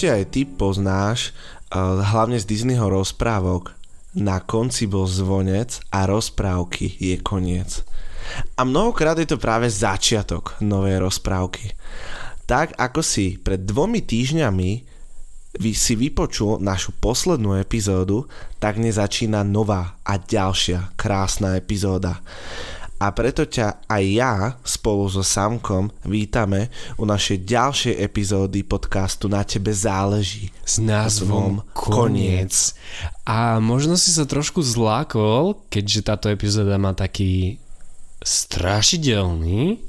Určite aj ty poznáš, uh, hlavne z Disneyho rozprávok, na konci bol zvonec a rozprávky je koniec. A mnohokrát je to práve začiatok novej rozprávky. Tak ako si pred dvomi týždňami si vypočul našu poslednú epizódu, tak nezačína nová a ďalšia krásna epizóda a preto ťa aj ja spolu so Samkom vítame u našej ďalšej epizódy podcastu Na tebe záleží s názvom Koniec. A možno si sa trošku zlákol, keďže táto epizóda má taký strašidelný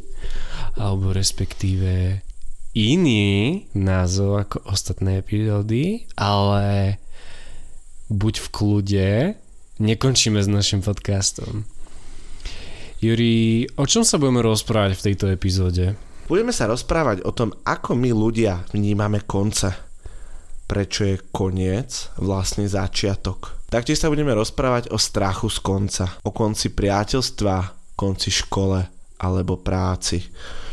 alebo respektíve iný názov ako ostatné epizódy, ale buď v kľude, nekončíme s našim podcastom. Juri, o čom sa budeme rozprávať v tejto epizóde? Budeme sa rozprávať o tom, ako my ľudia vnímame konce. Prečo je koniec vlastne začiatok. Taktiež sa budeme rozprávať o strachu z konca, o konci priateľstva, konci škole alebo práci,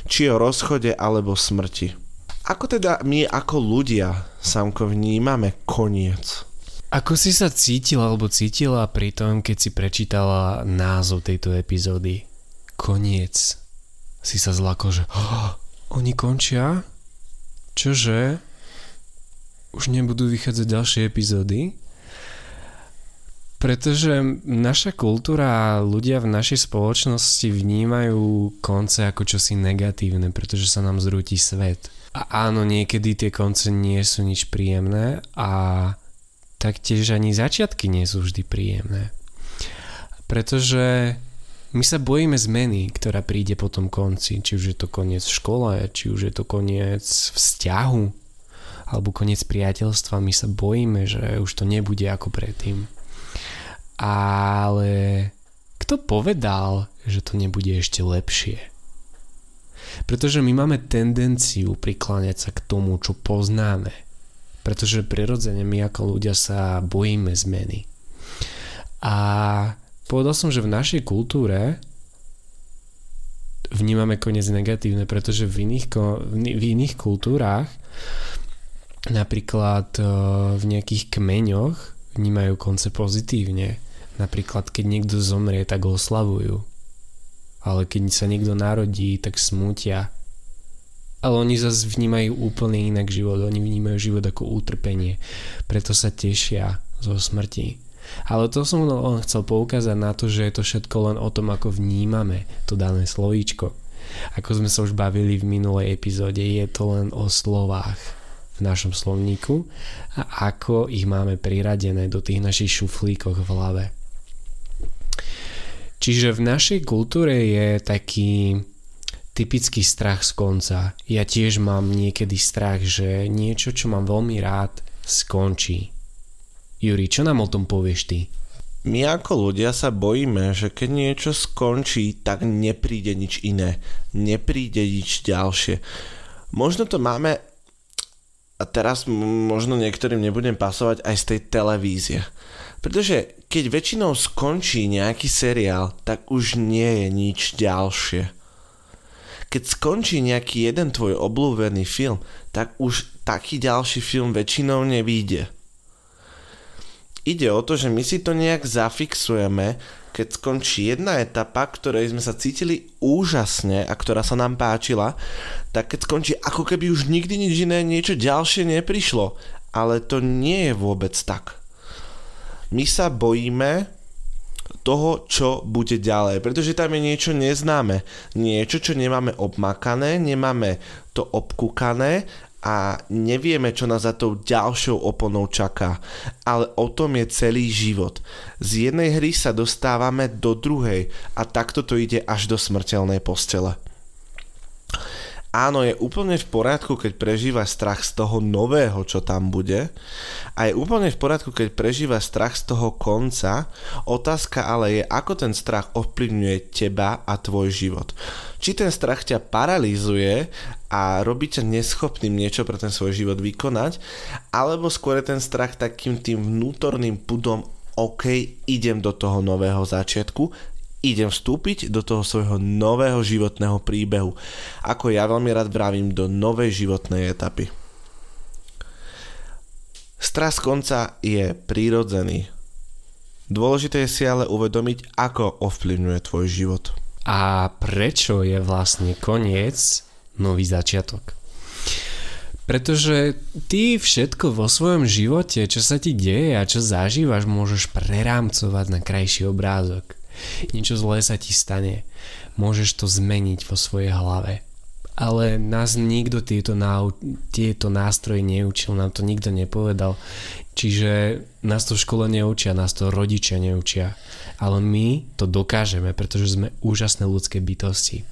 či o rozchode alebo smrti. Ako teda my ako ľudia, Samko, vnímame koniec? Ako si sa cítila alebo cítila pri tom, keď si prečítala názov tejto epizódy? Koniec. Si sa zlako, že oh, oni končia? Čože? Už nebudú vychádzať ďalšie epizódy? Pretože naša kultúra a ľudia v našej spoločnosti vnímajú konce ako čosi negatívne, pretože sa nám zrúti svet. A áno, niekedy tie konce nie sú nič príjemné a taktiež ani začiatky nie sú vždy príjemné. Pretože my sa bojíme zmeny, ktorá príde po tom konci. Či už je to koniec v škole, či už je to koniec vzťahu, alebo koniec priateľstva. My sa bojíme, že už to nebude ako predtým. Ale kto povedal, že to nebude ešte lepšie? Pretože my máme tendenciu prikláňať sa k tomu, čo poznáme pretože prirodzene my ako ľudia sa bojíme zmeny. A povedal som, že v našej kultúre vnímame koniec negatívne, pretože v iných, v iných kultúrách napríklad e, v nejakých kmeňoch vnímajú konce pozitívne. Napríklad keď niekto zomrie, tak oslavujú. Ale keď sa niekto narodí, tak smútia ale oni zase vnímajú úplne inak život. Oni vnímajú život ako utrpenie. Preto sa tešia zo smrti. Ale to som len chcel poukázať na to, že je to všetko len o tom, ako vnímame to dané slovíčko. Ako sme sa už bavili v minulej epizóde, je to len o slovách v našom slovníku a ako ich máme priradené do tých našich šuflíkoch v hlave. Čiže v našej kultúre je taký typický strach z konca. Ja tiež mám niekedy strach, že niečo, čo mám veľmi rád, skončí. Juri, čo nám o tom povieš ty? My ako ľudia sa bojíme, že keď niečo skončí, tak nepríde nič iné. Nepríde nič ďalšie. Možno to máme a teraz možno niektorým nebudem pasovať aj z tej televízie. Pretože keď väčšinou skončí nejaký seriál, tak už nie je nič ďalšie keď skončí nejaký jeden tvoj obľúbený film, tak už taký ďalší film väčšinou nevíde. Ide o to, že my si to nejak zafixujeme, keď skončí jedna etapa, ktorej sme sa cítili úžasne a ktorá sa nám páčila, tak keď skončí ako keby už nikdy nič iné, niečo ďalšie neprišlo. Ale to nie je vôbec tak. My sa bojíme toho, čo bude ďalej. Pretože tam je niečo neznáme. Niečo, čo nemáme obmakané, nemáme to obkúkané a nevieme, čo nás za tou ďalšou oponou čaká. Ale o tom je celý život. Z jednej hry sa dostávame do druhej a takto to ide až do smrteľnej postele. Áno, je úplne v poriadku, keď prežívaš strach z toho nového, čo tam bude. A je úplne v poriadku, keď prežívaš strach z toho konca. Otázka ale je, ako ten strach ovplyvňuje teba a tvoj život. Či ten strach ťa paralýzuje a robí ťa neschopným niečo pre ten svoj život vykonať, alebo skôr je ten strach takým tým vnútorným pudom OK, idem do toho nového začiatku, idem vstúpiť do toho svojho nového životného príbehu, ako ja veľmi rád vravím, do novej životnej etapy. Stras konca je prírodzený. Dôležité je si ale uvedomiť, ako ovplyvňuje tvoj život. A prečo je vlastne koniec nový začiatok? Pretože ty všetko vo svojom živote, čo sa ti deje a čo zažívaš, môžeš prerámcovať na krajší obrázok. Niečo zlé sa ti stane. Môžeš to zmeniť vo svojej hlave. Ale nás nikto tieto, nau- tieto nástroje neučil, nám to nikto nepovedal. Čiže nás to v škole neučia, nás to rodičia neučia. Ale my to dokážeme, pretože sme úžasné ľudské bytosti.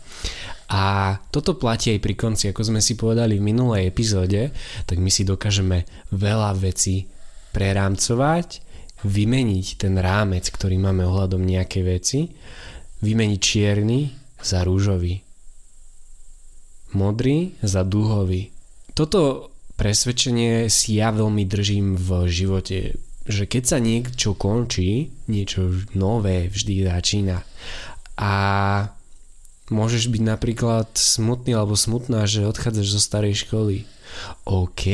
A toto platí aj pri konci, ako sme si povedali v minulej epizóde, tak my si dokážeme veľa vecí prerámcovať, vymeniť ten rámec, ktorý máme ohľadom nejakej veci, vymeniť čierny za rúžový, modrý za duhový. Toto presvedčenie si ja veľmi držím v živote, že keď sa niečo končí, niečo nové vždy začína. A Môžeš byť napríklad smutný alebo smutná, že odchádzaš zo starej školy. OK,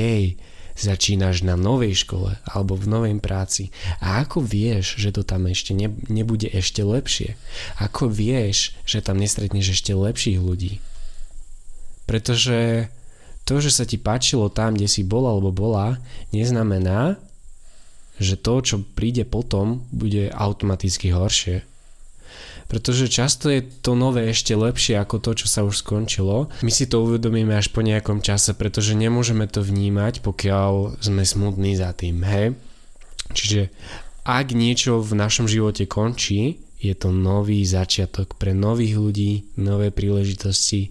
začínaš na novej škole alebo v novej práci. A ako vieš, že to tam ešte ne, nebude ešte lepšie? Ako vieš, že tam nestretneš ešte lepších ľudí? Pretože to, že sa ti páčilo tam, kde si bol alebo bola, neznamená, že to, čo príde potom, bude automaticky horšie pretože často je to nové ešte lepšie ako to, čo sa už skončilo. My si to uvedomíme až po nejakom čase, pretože nemôžeme to vnímať, pokiaľ sme smutní za tým, hej? Čiže ak niečo v našom živote končí, je to nový začiatok pre nových ľudí, nové príležitosti,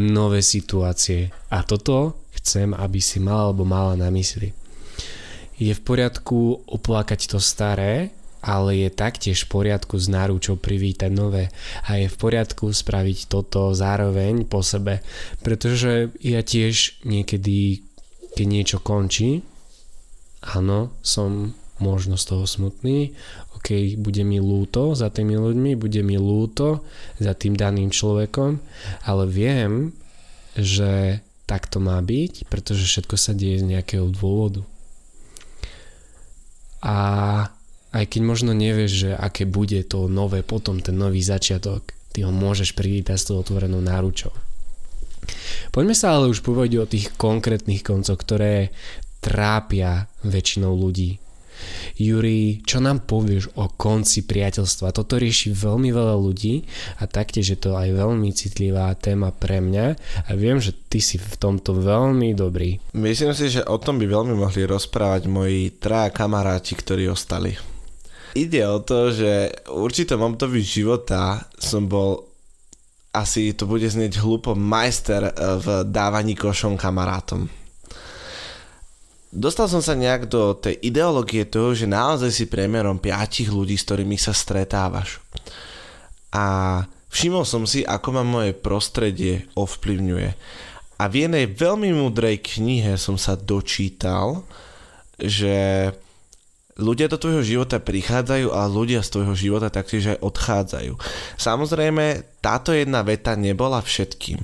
nové situácie. A toto chcem, aby si mal alebo mala na mysli. Je v poriadku oplakať to staré, ale je taktiež v poriadku s náručou privítať nové a je v poriadku spraviť toto zároveň po sebe, pretože ja tiež niekedy, keď niečo končí, áno, som možno z toho smutný, ok, bude mi lúto za tými ľuďmi, bude mi lúto za tým daným človekom, ale viem, že tak to má byť, pretože všetko sa deje z nejakého dôvodu. A aj keď možno nevieš, že aké bude to nové potom, ten nový začiatok, ty ho môžeš privítať s tou otvorenou náručou. Poďme sa ale už povedať o tých konkrétnych koncoch, ktoré trápia väčšinou ľudí. Juri, čo nám povieš o konci priateľstva? Toto rieši veľmi veľa ľudí a taktiež je to aj veľmi citlivá téma pre mňa a viem, že ty si v tomto veľmi dobrý. Myslím si, že o tom by veľmi mohli rozprávať moji traja kamaráti, ktorí ostali. Ide o to, že v určitom období života som bol asi to bude znieť hlúpo majster eh, v dávaní košom kamarátom. Dostal som sa nejak do tej ideológie toho, že naozaj si priemerom piatich ľudí, s ktorými sa stretávaš. A všimol som si, ako ma moje prostredie ovplyvňuje. A v jednej veľmi múdrej knihe som sa dočítal, že ľudia do tvojho života prichádzajú a ľudia z tvojho života taktiež aj odchádzajú. Samozrejme, táto jedna veta nebola všetkým.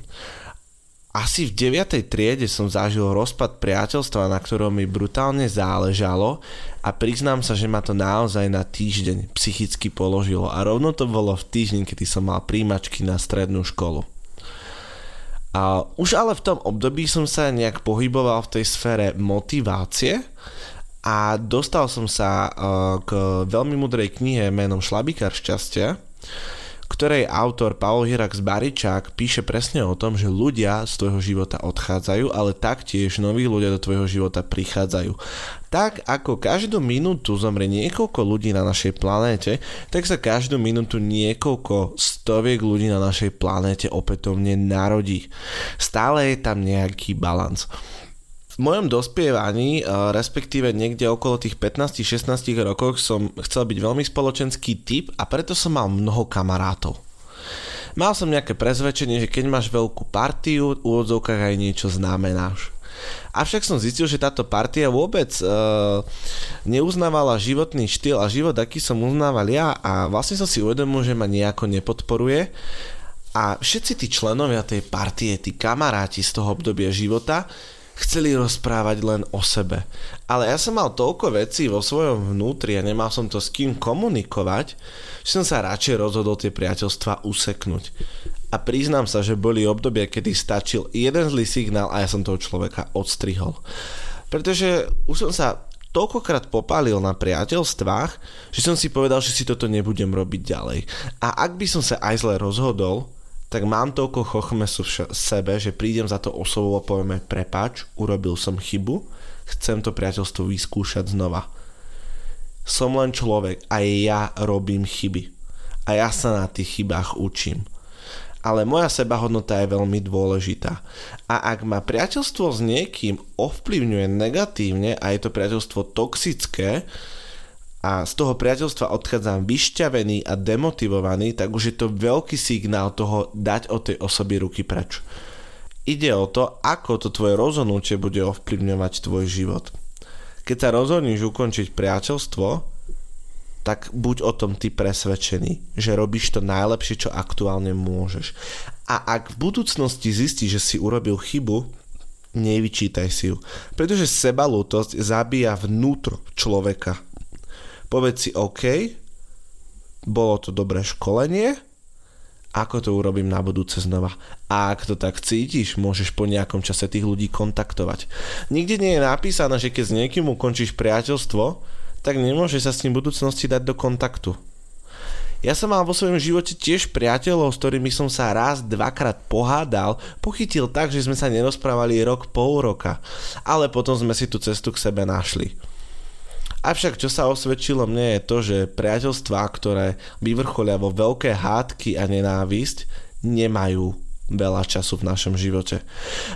Asi v 9. triede som zažil rozpad priateľstva, na ktorom mi brutálne záležalo a priznám sa, že ma to naozaj na týždeň psychicky položilo a rovno to bolo v týždeň, kedy som mal príjmačky na strednú školu. A už ale v tom období som sa nejak pohyboval v tej sfére motivácie a dostal som sa uh, k veľmi mudrej knihe menom Šlabikár šťastia, ktorej autor Paul Hirax Baričák píše presne o tom, že ľudia z tvojho života odchádzajú, ale taktiež noví ľudia do tvojho života prichádzajú. Tak ako každú minútu zomrie niekoľko ľudí na našej planéte, tak sa každú minútu niekoľko stoviek ľudí na našej planéte opätovne narodí. Stále je tam nejaký balans v mojom dospievaní, respektíve niekde okolo tých 15-16 rokov som chcel byť veľmi spoločenský typ a preto som mal mnoho kamarátov. Mal som nejaké prezvedčenie, že keď máš veľkú partiu, v úvodzovkách aj niečo znamenáš. Avšak som zistil, že táto partia vôbec e, neuznávala životný štýl a život, aký som uznával ja a vlastne som si uvedomil, že ma nejako nepodporuje a všetci tí členovia tej partie, tí kamaráti z toho obdobia života chceli rozprávať len o sebe. Ale ja som mal toľko vecí vo svojom vnútri a nemal som to s kým komunikovať, že som sa radšej rozhodol tie priateľstva useknúť. A priznám sa, že boli obdobia, kedy stačil jeden zlý signál a ja som toho človeka odstrihol. Pretože už som sa toľkokrát popálil na priateľstvách, že som si povedal, že si toto nebudem robiť ďalej. A ak by som sa aj zle rozhodol, tak mám toľko chochmesu v sebe, že prídem za to osobou a povieme prepač, urobil som chybu, chcem to priateľstvo vyskúšať znova. Som len človek a ja robím chyby. A ja sa na tých chybách učím. Ale moja sebahodnota je veľmi dôležitá. A ak ma priateľstvo s niekým ovplyvňuje negatívne a je to priateľstvo toxické, a z toho priateľstva odchádzam vyšťavený a demotivovaný, tak už je to veľký signál toho dať od tej osoby ruky preč. Ide o to, ako to tvoje rozhodnutie bude ovplyvňovať tvoj život. Keď sa rozhodneš ukončiť priateľstvo, tak buď o tom ty presvedčený, že robíš to najlepšie, čo aktuálne môžeš. A ak v budúcnosti zistíš, že si urobil chybu, nevyčítaj si ju. Pretože sebalútosť zabíja vnútro človeka povedz si OK, bolo to dobré školenie, ako to urobím na budúce znova. A ak to tak cítiš, môžeš po nejakom čase tých ľudí kontaktovať. Nikde nie je napísané, že keď s niekým ukončíš priateľstvo, tak nemôžeš sa s ním v budúcnosti dať do kontaktu. Ja som mal vo svojom živote tiež priateľov, s ktorými som sa raz, dvakrát pohádal, pochytil tak, že sme sa nerozprávali rok, pol roka. Ale potom sme si tú cestu k sebe našli. Avšak čo sa osvedčilo mne je to, že priateľstvá, ktoré vyvrcholia vo veľké hádky a nenávisť, nemajú veľa času v našom živote.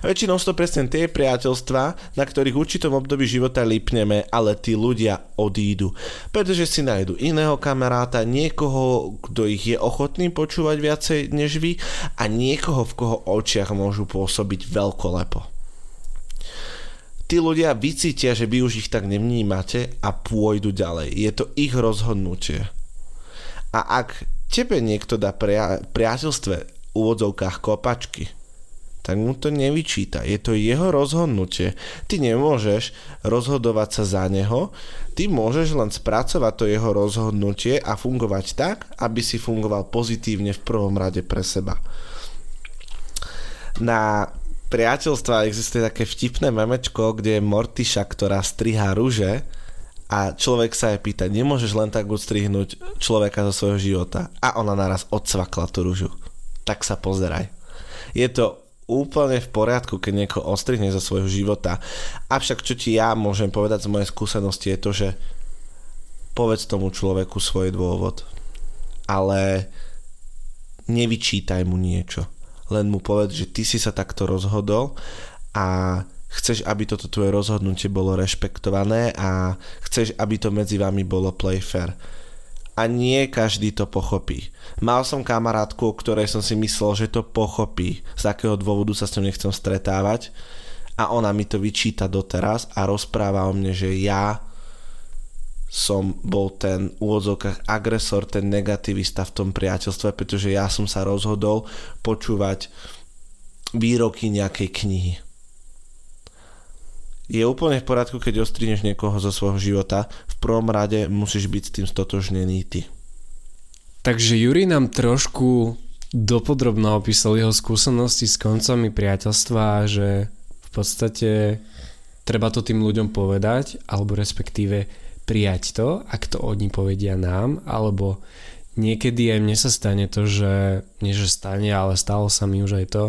Väčšinou sú to presne tie priateľstva, na ktorých v určitom období života lipneme, ale tí ľudia odídu. Pretože si nájdu iného kamaráta, niekoho, kto ich je ochotný počúvať viacej než vy a niekoho, v koho očiach môžu pôsobiť veľkolepo tí ľudia vycítia, že vy už ich tak nevnímate a pôjdu ďalej. Je to ich rozhodnutie. A ak tebe niekto dá pria- priateľstve v úvodzovkách kopačky, tak mu to nevyčíta. Je to jeho rozhodnutie. Ty nemôžeš rozhodovať sa za neho, ty môžeš len spracovať to jeho rozhodnutie a fungovať tak, aby si fungoval pozitívne v prvom rade pre seba. Na priateľstva existuje také vtipné memečko, kde je Mortiša, ktorá strihá rúže a človek sa jej pýta, nemôžeš len tak odstrihnúť človeka zo svojho života a ona naraz odsvakla tú rúžu. Tak sa pozeraj. Je to úplne v poriadku, keď niekoho ostrihne zo svojho života. Avšak čo ti ja môžem povedať z mojej skúsenosti je to, že povedz tomu človeku svoj dôvod. Ale nevyčítaj mu niečo len mu povedz, že ty si sa takto rozhodol a chceš, aby toto tvoje rozhodnutie bolo rešpektované a chceš, aby to medzi vami bolo play fair. A nie každý to pochopí. Mal som kamarátku, o ktorej som si myslel, že to pochopí, z akého dôvodu sa s ňou nechcem stretávať a ona mi to vyčíta doteraz a rozpráva o mne, že ja som bol ten úvodzovkách agresor, ten negativista v tom priateľstve, pretože ja som sa rozhodol počúvať výroky nejakej knihy. Je úplne v poriadku, keď ostrihneš niekoho zo svojho života, v prvom rade musíš byť s tým stotožnený ty. Takže Juri nám trošku dopodrobno opísal jeho skúsenosti s koncami priateľstva, že v podstate treba to tým ľuďom povedať, alebo respektíve prijať to, ak to oni povedia nám, alebo niekedy aj mne sa stane to, že nie že stane, ale stalo sa mi už aj to,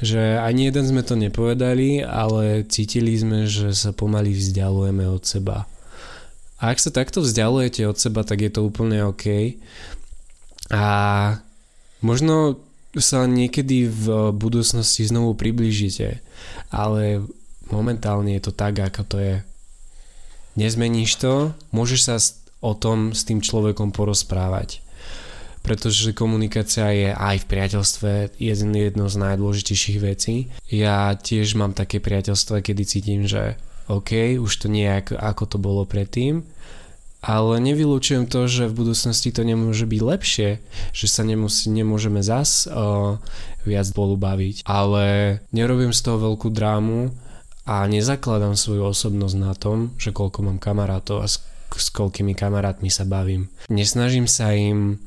že ani jeden sme to nepovedali, ale cítili sme, že sa pomaly vzdialujeme od seba. A ak sa takto vzdialujete od seba, tak je to úplne OK. A možno sa niekedy v budúcnosti znovu priblížite, ale momentálne je to tak, ako to je nezmeníš to, môžeš sa o tom s tým človekom porozprávať. Pretože komunikácia je aj v priateľstve jedno z najdôležitejších vecí. Ja tiež mám také priateľstvo, kedy cítim, že OK, už to nie je ako, ako to bolo predtým, ale nevylučujem to, že v budúcnosti to nemôže byť lepšie, že sa nemusí, nemôžeme zas uh, viac spolu baviť, ale nerobím z toho veľkú drámu a nezakladám svoju osobnosť na tom, že koľko mám kamarátov a s, s koľkými kamarátmi sa bavím. Nesnažím sa im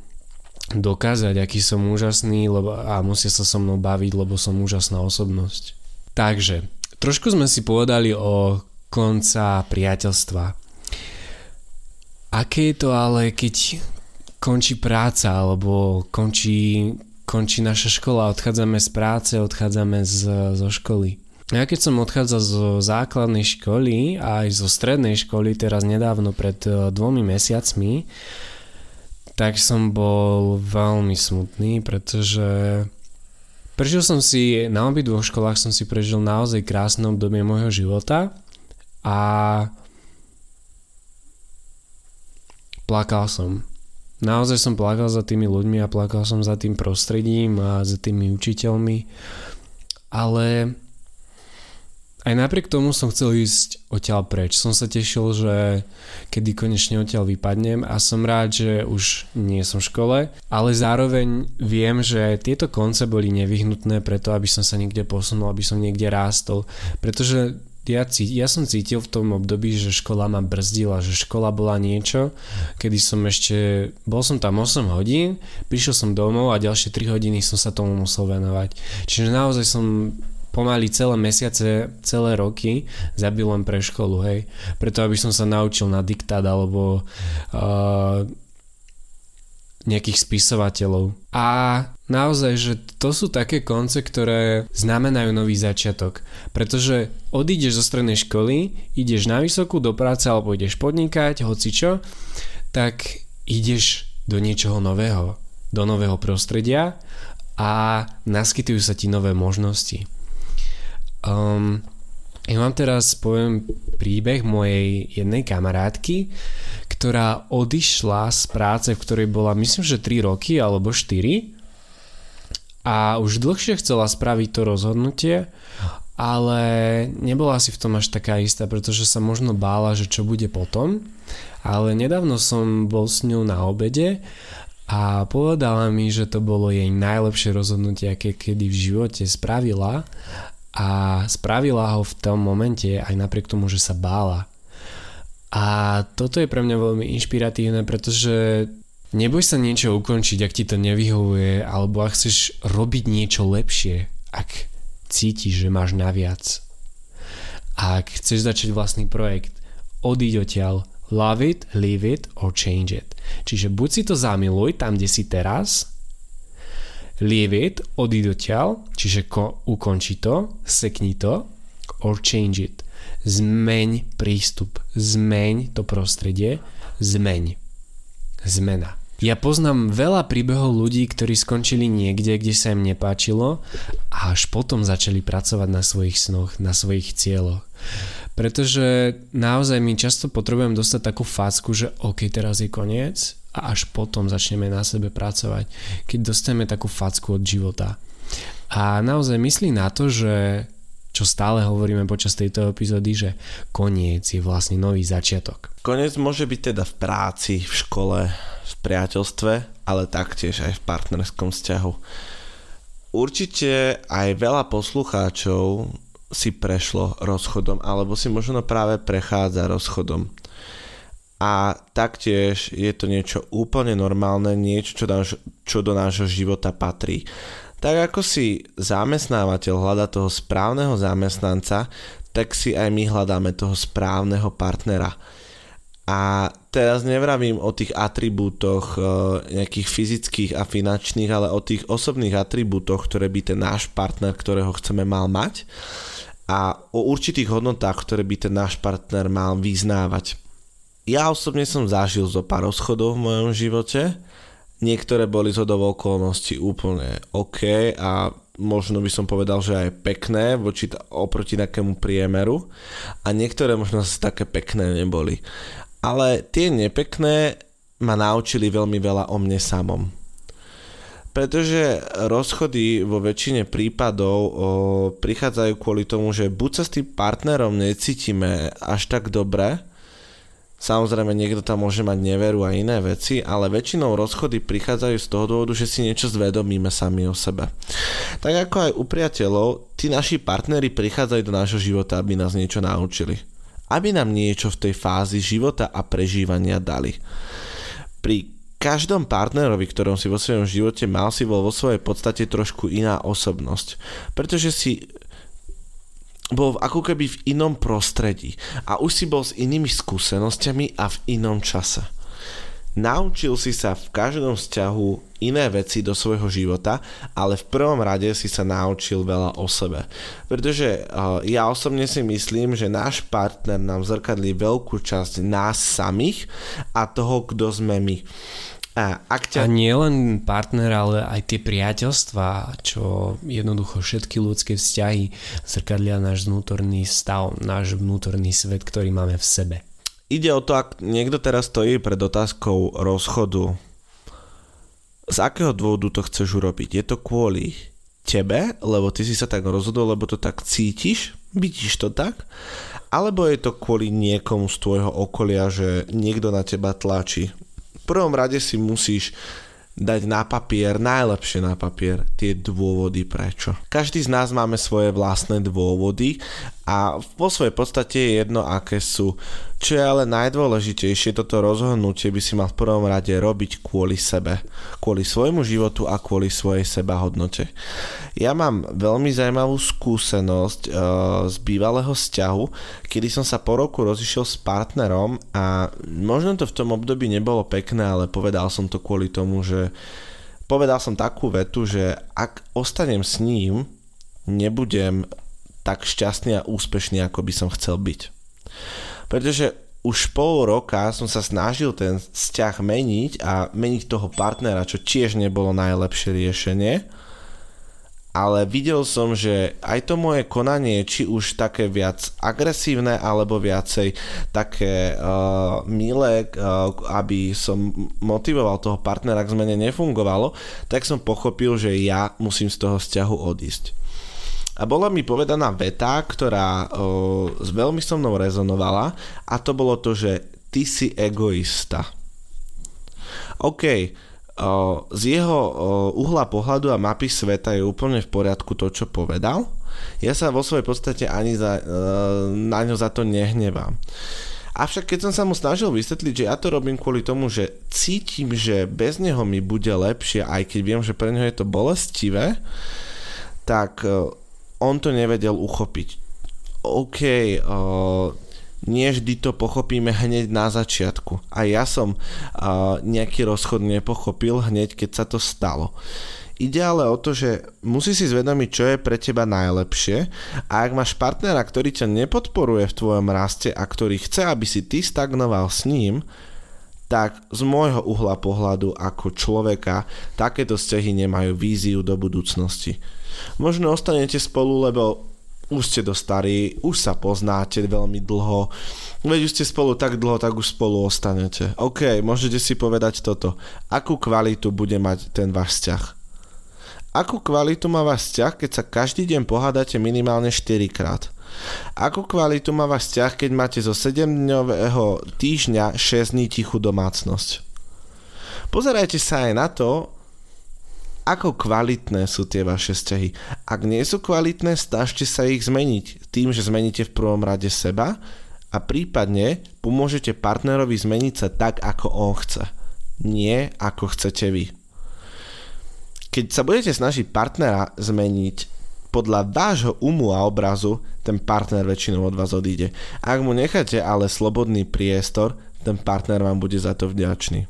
dokázať, aký som úžasný lebo, a musia sa so mnou baviť, lebo som úžasná osobnosť. Takže, trošku sme si povedali o konca priateľstva. Aké je to ale, keď končí práca alebo končí, končí naša škola, odchádzame z práce, odchádzame z, zo školy. Ja keď som odchádzal zo základnej školy a aj zo strednej školy teraz nedávno pred e, dvomi mesiacmi, tak som bol veľmi smutný, pretože prežil som si, na obidvoch školách som si prežil naozaj krásne obdobie môjho života a plakal som. Naozaj som plakal za tými ľuďmi a plakal som za tým prostredím a za tými učiteľmi, ale aj napriek tomu som chcel ísť odtiaľ preč. Som sa tešil, že kedy konečne odtiaľ vypadnem a som rád, že už nie som v škole, ale zároveň viem, že tieto konce boli nevyhnutné preto, aby som sa niekde posunul, aby som niekde rástol, pretože ja, ja som cítil v tom období, že škola ma brzdila, že škola bola niečo, kedy som ešte, bol som tam 8 hodín, prišiel som domov a ďalšie 3 hodiny som sa tomu musel venovať. Čiže naozaj som pomaly celé mesiace, celé roky zabil len pre školu, hej. Preto aby som sa naučil na diktát alebo uh, nejakých spisovateľov. A naozaj, že to sú také konce, ktoré znamenajú nový začiatok. Pretože odídeš zo strednej školy, ideš na vysokú do práce alebo ideš podnikať, hoci čo, tak ideš do niečoho nového, do nového prostredia a naskytujú sa ti nové možnosti. Um, ja vám teraz poviem príbeh mojej jednej kamarátky, ktorá odišla z práce, v ktorej bola myslím, že 3 roky alebo 4 a už dlhšie chcela spraviť to rozhodnutie, ale nebola si v tom až taká istá, pretože sa možno bála, že čo bude potom. Ale nedávno som bol s ňou na obede a povedala mi, že to bolo jej najlepšie rozhodnutie, aké kedy v živote spravila a spravila ho v tom momente aj napriek tomu, že sa bála. A toto je pre mňa veľmi inšpiratívne, pretože neboj sa niečo ukončiť, ak ti to nevyhovuje, alebo ak chceš robiť niečo lepšie, ak cítiš, že máš naviac. Ak chceš začať vlastný projekt, odíď odtiaľ, love it, leave it or change it. Čiže buď si to zamiluj tam, kde si teraz, leave it, odíď odtiaľ, čiže ko, ukonči to, sekni to, or change it. Zmeň prístup, zmeň to prostredie, zmeň. Zmena. Ja poznám veľa príbehov ľudí, ktorí skončili niekde, kde sa im nepáčilo a až potom začali pracovať na svojich snoch, na svojich cieľoch. Pretože naozaj my často potrebujeme dostať takú facku, že OK, teraz je koniec a až potom začneme na sebe pracovať, keď dostaneme takú facku od života. A naozaj myslí na to, že čo stále hovoríme počas tejto epizódy, že koniec je vlastne nový začiatok. Koniec môže byť teda v práci, v škole, v priateľstve, ale taktiež aj v partnerskom vzťahu. Určite aj veľa poslucháčov si prešlo rozchodom, alebo si možno práve prechádza rozchodom a taktiež je to niečo úplne normálne, niečo, čo, náš, čo do nášho života patrí. Tak ako si zamestnávateľ hľada toho správneho zamestnanca, tak si aj my hľadáme toho správneho partnera. A teraz nevravím o tých atribútoch e, nejakých fyzických a finančných, ale o tých osobných atribútoch, ktoré by ten náš partner, ktorého chceme mal mať a o určitých hodnotách, ktoré by ten náš partner mal vyznávať. Ja osobne som zažil zo pár rozchodov v mojom živote. Niektoré boli z okolností úplne OK a možno by som povedal, že aj pekné voči, oproti takému priemeru a niektoré možno také pekné neboli. Ale tie nepekné ma naučili veľmi veľa o mne samom. Pretože rozchody vo väčšine prípadov o, prichádzajú kvôli tomu, že buď sa s tým partnerom necítime až tak dobre, Samozrejme, niekto tam môže mať neveru a iné veci, ale väčšinou rozchody prichádzajú z toho dôvodu, že si niečo zvedomíme sami o sebe. Tak ako aj u priateľov, tí naši partnery prichádzajú do nášho života, aby nás niečo naučili. Aby nám niečo v tej fázi života a prežívania dali. Pri každom partnerovi, ktorom si vo svojom živote mal, si bol vo svojej podstate trošku iná osobnosť. Pretože si bol ako keby v inom prostredí a už si bol s inými skúsenosťami a v inom čase. Naučil si sa v každom vzťahu iné veci do svojho života, ale v prvom rade si sa naučil veľa o sebe. Pretože uh, ja osobne si myslím, že náš partner nám zrkadlí veľkú časť nás samých a toho, kto sme my. A, ak ťa... a nie len partner, ale aj tie priateľstva, čo jednoducho všetky ľudské vzťahy zrkadlia náš vnútorný stav, náš vnútorný svet, ktorý máme v sebe. Ide o to, ak niekto teraz stojí pred otázkou rozchodu, z akého dôvodu to chceš urobiť? Je to kvôli tebe, lebo ty si sa tak rozhodol, lebo to tak cítiš, vidíš to tak? Alebo je to kvôli niekomu z tvojho okolia, že niekto na teba tlačí? Prvom rade si musíš dať na papier, najlepšie na papier, tie dôvody prečo. Každý z nás máme svoje vlastné dôvody a vo svojej podstate je jedno, aké sú. Čo je ale najdôležitejšie, toto rozhodnutie by si mal v prvom rade robiť kvôli sebe, kvôli svojmu životu a kvôli svojej sebahodnote. Ja mám veľmi zaujímavú skúsenosť uh, z bývalého vzťahu, kedy som sa po roku rozišiel s partnerom a možno to v tom období nebolo pekné, ale povedal som to kvôli tomu, že povedal som takú vetu, že ak ostanem s ním, nebudem tak šťastný a úspešný, ako by som chcel byť. Pretože už pol roka som sa snažil ten vzťah meniť a meniť toho partnera, čo tiež nebolo najlepšie riešenie. Ale videl som, že aj to moje konanie, či už také viac agresívne, alebo viacej také uh, milé, uh, aby som motivoval toho partnera k zmene nefungovalo, tak som pochopil, že ja musím z toho vzťahu odísť a bola mi povedaná veta, ktorá o, veľmi so mnou rezonovala a to bolo to, že ty si egoista. OK, o, z jeho o, uhla pohľadu a mapy sveta je úplne v poriadku to, čo povedal. Ja sa vo svojej podstate ani za, e, na ňo za to nehnevám. Avšak keď som sa mu snažil vysvetliť, že ja to robím kvôli tomu, že cítim, že bez neho mi bude lepšie, aj keď viem, že pre neho je to bolestivé, tak on to nevedel uchopiť. OK, uh, nie vždy to pochopíme hneď na začiatku. A ja som uh, nejaký rozchod nepochopil hneď, keď sa to stalo. Ide ale o to, že musí si zvedomiť, čo je pre teba najlepšie a ak máš partnera, ktorý ťa nepodporuje v tvojom raste a ktorý chce, aby si ty stagnoval s ním, tak z môjho uhla pohľadu ako človeka takéto vzťahy nemajú víziu do budúcnosti. Možno ostanete spolu, lebo už ste do starí, už sa poznáte veľmi dlho, veď už ste spolu tak dlho, tak už spolu ostanete. OK, môžete si povedať toto. Akú kvalitu bude mať ten váš vzťah? Akú kvalitu má váš vzťah, keď sa každý deň pohádate minimálne 4 krát? Akú kvalitu má váš vzťah, keď máte zo 7-dňového týždňa 6 dní tichú domácnosť? Pozerajte sa aj na to, ako kvalitné sú tie vaše vzťahy. Ak nie sú kvalitné, snažte sa ich zmeniť tým, že zmeníte v prvom rade seba a prípadne pomôžete partnerovi zmeniť sa tak, ako on chce. Nie ako chcete vy. Keď sa budete snažiť partnera zmeniť podľa vášho umu a obrazu, ten partner väčšinou od vás odíde. Ak mu necháte ale slobodný priestor, ten partner vám bude za to vďačný.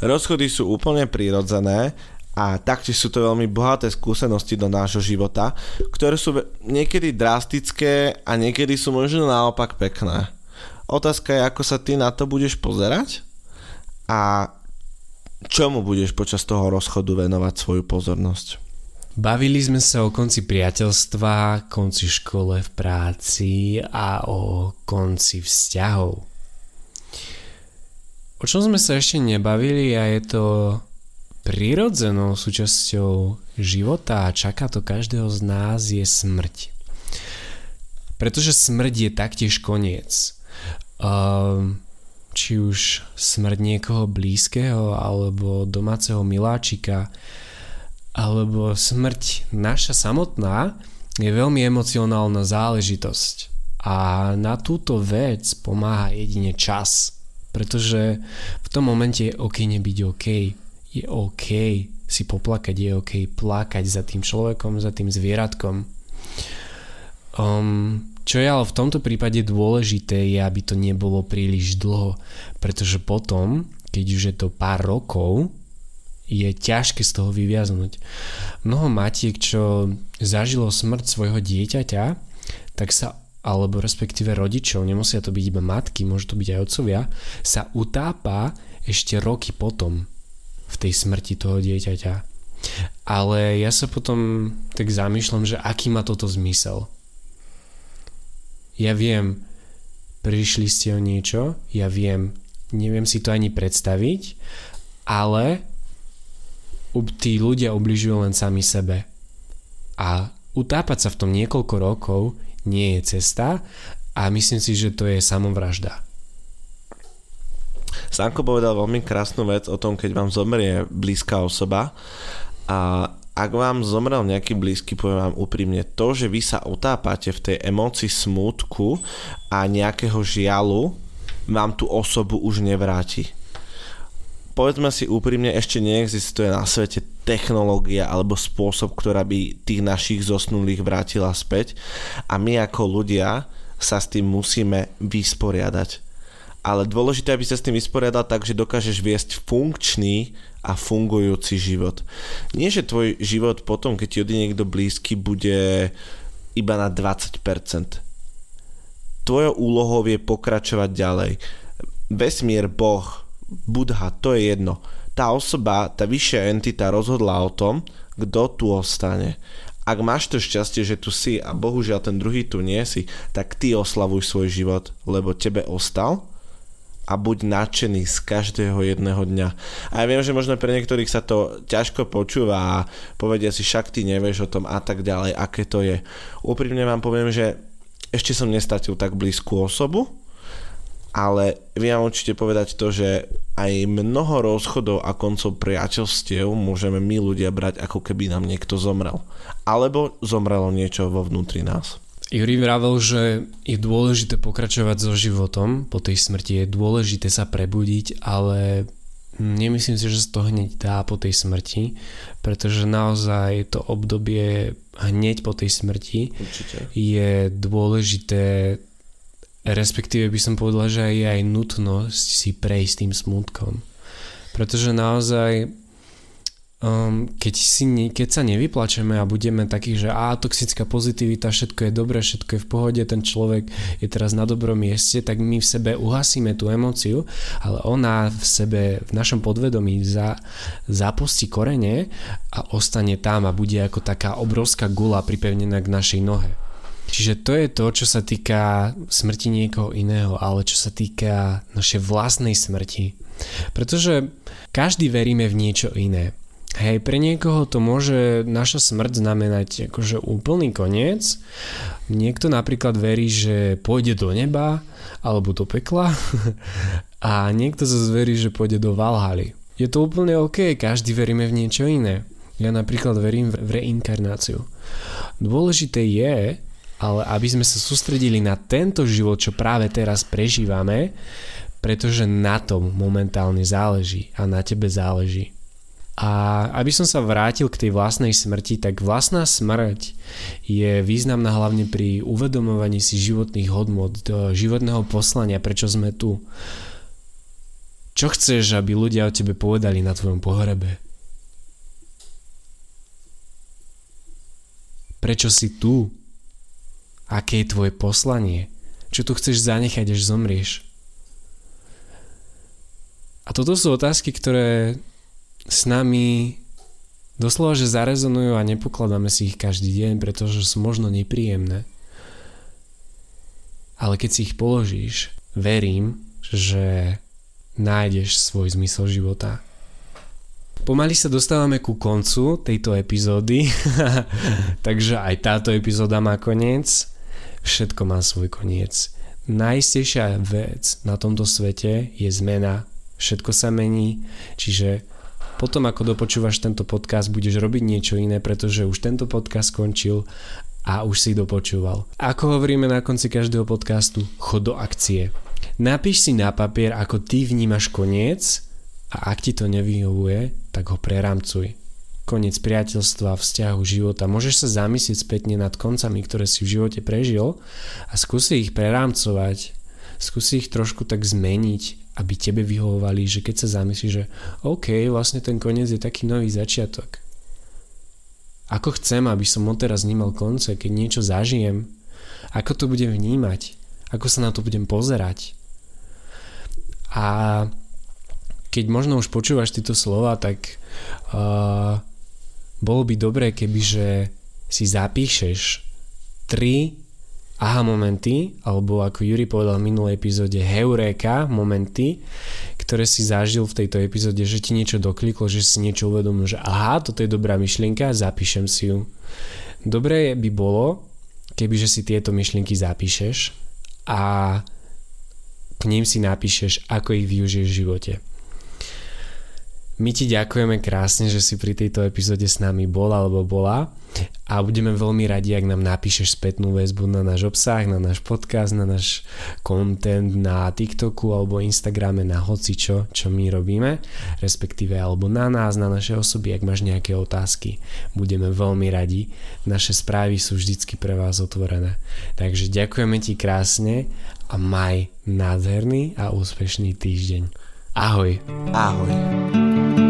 Rozchody sú úplne prirodzené a taktiež sú to veľmi bohaté skúsenosti do nášho života, ktoré sú niekedy drastické a niekedy sú možno naopak pekné. Otázka je, ako sa ty na to budeš pozerať a čomu budeš počas toho rozchodu venovať svoju pozornosť. Bavili sme sa o konci priateľstva, konci škole v práci a o konci vzťahov. O čom sme sa ešte nebavili a je to prirodzenou súčasťou života a čaká to každého z nás je smrť. Pretože smrť je taktiež koniec. Um, či už smrť niekoho blízkeho alebo domáceho miláčika alebo smrť naša samotná je veľmi emocionálna záležitosť. A na túto vec pomáha jedine čas pretože v tom momente je OK nebyť OK je OK si poplakať, je OK plakať za tým človekom, za tým zvieratkom. Um, čo je ale v tomto prípade dôležité je, aby to nebolo príliš dlho, pretože potom, keď už je to pár rokov, je ťažké z toho vyviaznuť. Mnoho matiek, čo zažilo smrť svojho dieťaťa, tak sa alebo respektíve rodičov, nemusia to byť iba matky, môžu to byť aj otcovia, sa utápa ešte roky potom v tej smrti toho dieťaťa. Ale ja sa potom tak zamýšľam, že aký má toto zmysel ja viem, prišli ste o niečo, ja viem, neviem si to ani predstaviť, ale tí ľudia ubližujú len sami sebe. A utápať sa v tom niekoľko rokov nie je cesta a myslím si, že to je samovražda. Sánko povedal veľmi krásnu vec o tom, keď vám zomrie blízka osoba a ak vám zomrel nejaký blízky, poviem vám úprimne, to, že vy sa utápate v tej emócii smútku a nejakého žialu, vám tú osobu už nevráti. Povedzme si úprimne, ešte neexistuje na svete technológia alebo spôsob, ktorá by tých našich zosnulých vrátila späť a my ako ľudia sa s tým musíme vysporiadať ale dôležité, aby sa s tým vysporiadal tak, že dokážeš viesť funkčný a fungujúci život. Nie, že tvoj život potom, keď ti odíde niekto blízky, bude iba na 20%. Tvojou úlohou je pokračovať ďalej. Vesmír, Boh, Budha, to je jedno. Tá osoba, tá vyššia entita rozhodla o tom, kto tu ostane. Ak máš to šťastie, že tu si a bohužiaľ ten druhý tu nie si, tak ty oslavuj svoj život, lebo tebe ostal a buď nadšený z každého jedného dňa. A ja viem, že možno pre niektorých sa to ťažko počúva a povedia si, však ty nevieš o tom a tak ďalej, aké to je. Úprimne vám poviem, že ešte som nestatil tak blízku osobu, ale viem určite povedať to, že aj mnoho rozchodov a koncov priateľstiev môžeme my ľudia brať, ako keby nám niekto zomrel. Alebo zomrelo niečo vo vnútri nás. Juri vravel, že je dôležité pokračovať so životom po tej smrti, je dôležité sa prebudiť, ale nemyslím si, že sa to hneď dá po tej smrti, pretože naozaj to obdobie hneď po tej smrti Určite. je dôležité, respektíve by som povedal, že je aj nutnosť si prejsť tým smutkom. Pretože naozaj um, keď, si, keď sa nevyplačeme a budeme takí, že á, toxická pozitivita, všetko je dobré, všetko je v pohode, ten človek je teraz na dobrom mieste, tak my v sebe uhasíme tú emóciu, ale ona v sebe, v našom podvedomí za, zapustí korene a ostane tam a bude ako taká obrovská gula pripevnená k našej nohe. Čiže to je to, čo sa týka smrti niekoho iného, ale čo sa týka našej vlastnej smrti. Pretože každý veríme v niečo iné. Hej, pre niekoho to môže naša smrť znamenať akože úplný koniec. Niekto napríklad verí, že pôjde do neba alebo do pekla a niekto zase verí, že pôjde do Valhaly. Je to úplne OK, každý veríme v niečo iné. Ja napríklad verím v reinkarnáciu. Dôležité je, ale aby sme sa sústredili na tento život, čo práve teraz prežívame, pretože na tom momentálne záleží a na tebe záleží. A aby som sa vrátil k tej vlastnej smrti, tak vlastná smrť je významná hlavne pri uvedomovaní si životných hodnot, životného poslania, prečo sme tu. Čo chceš, aby ľudia o tebe povedali na tvojom pohrebe? Prečo si tu? Aké je tvoje poslanie? Čo tu chceš zanechať, až zomrieš? A toto sú otázky, ktoré s nami doslova, že zarezonujú a nepokladáme si ich každý deň, pretože sú možno nepríjemné. Ale keď si ich položíš, verím, že nájdeš svoj zmysel života. Pomaly sa dostávame ku koncu tejto epizódy, takže aj táto epizóda má koniec. Všetko má svoj koniec. najistejšia vec na tomto svete je zmena. Všetko sa mení, čiže potom ako dopočúvaš tento podcast, budeš robiť niečo iné, pretože už tento podcast skončil a už si dopočúval. Ako hovoríme na konci každého podcastu, chod do akcie. Napíš si na papier, ako ty vnímaš koniec a ak ti to nevyhovuje, tak ho preramcuj. Koniec priateľstva, vzťahu, života. Môžeš sa zamyslieť spätne nad koncami, ktoré si v živote prežil a skúsi ich prerámcovať. Skúsi ich trošku tak zmeniť aby tebe vyhovovali, že keď sa zamyslíš, že OK, vlastne ten koniec je taký nový začiatok. Ako chcem, aby som odteraz vnímal konce, keď niečo zažijem, ako to budem vnímať, ako sa na to budem pozerať. A keď možno už počúvaš tieto slova, tak uh, bolo by dobré, keby si zapíšeš tri aha momenty, alebo ako Juri povedal v minulej epizóde, heuréka momenty, ktoré si zažil v tejto epizóde, že ti niečo dokliklo, že si niečo uvedomil, že aha, toto je dobrá myšlienka, zapíšem si ju. Dobré by bolo, kebyže si tieto myšlienky zapíšeš a k ním si napíšeš, ako ich využiješ v živote. My ti ďakujeme krásne, že si pri tejto epizóde s nami bol alebo bola a budeme veľmi radi, ak nám napíšeš spätnú väzbu na náš obsah, na náš podcast, na náš content na TikToku alebo Instagrame, na hocičo, čo my robíme, respektíve alebo na nás, na naše osoby, ak máš nejaké otázky. Budeme veľmi radi. Naše správy sú vždycky pre vás otvorené. Takže ďakujeme ti krásne a maj nádherný a úspešný týždeň. Ahoj. Ahoj.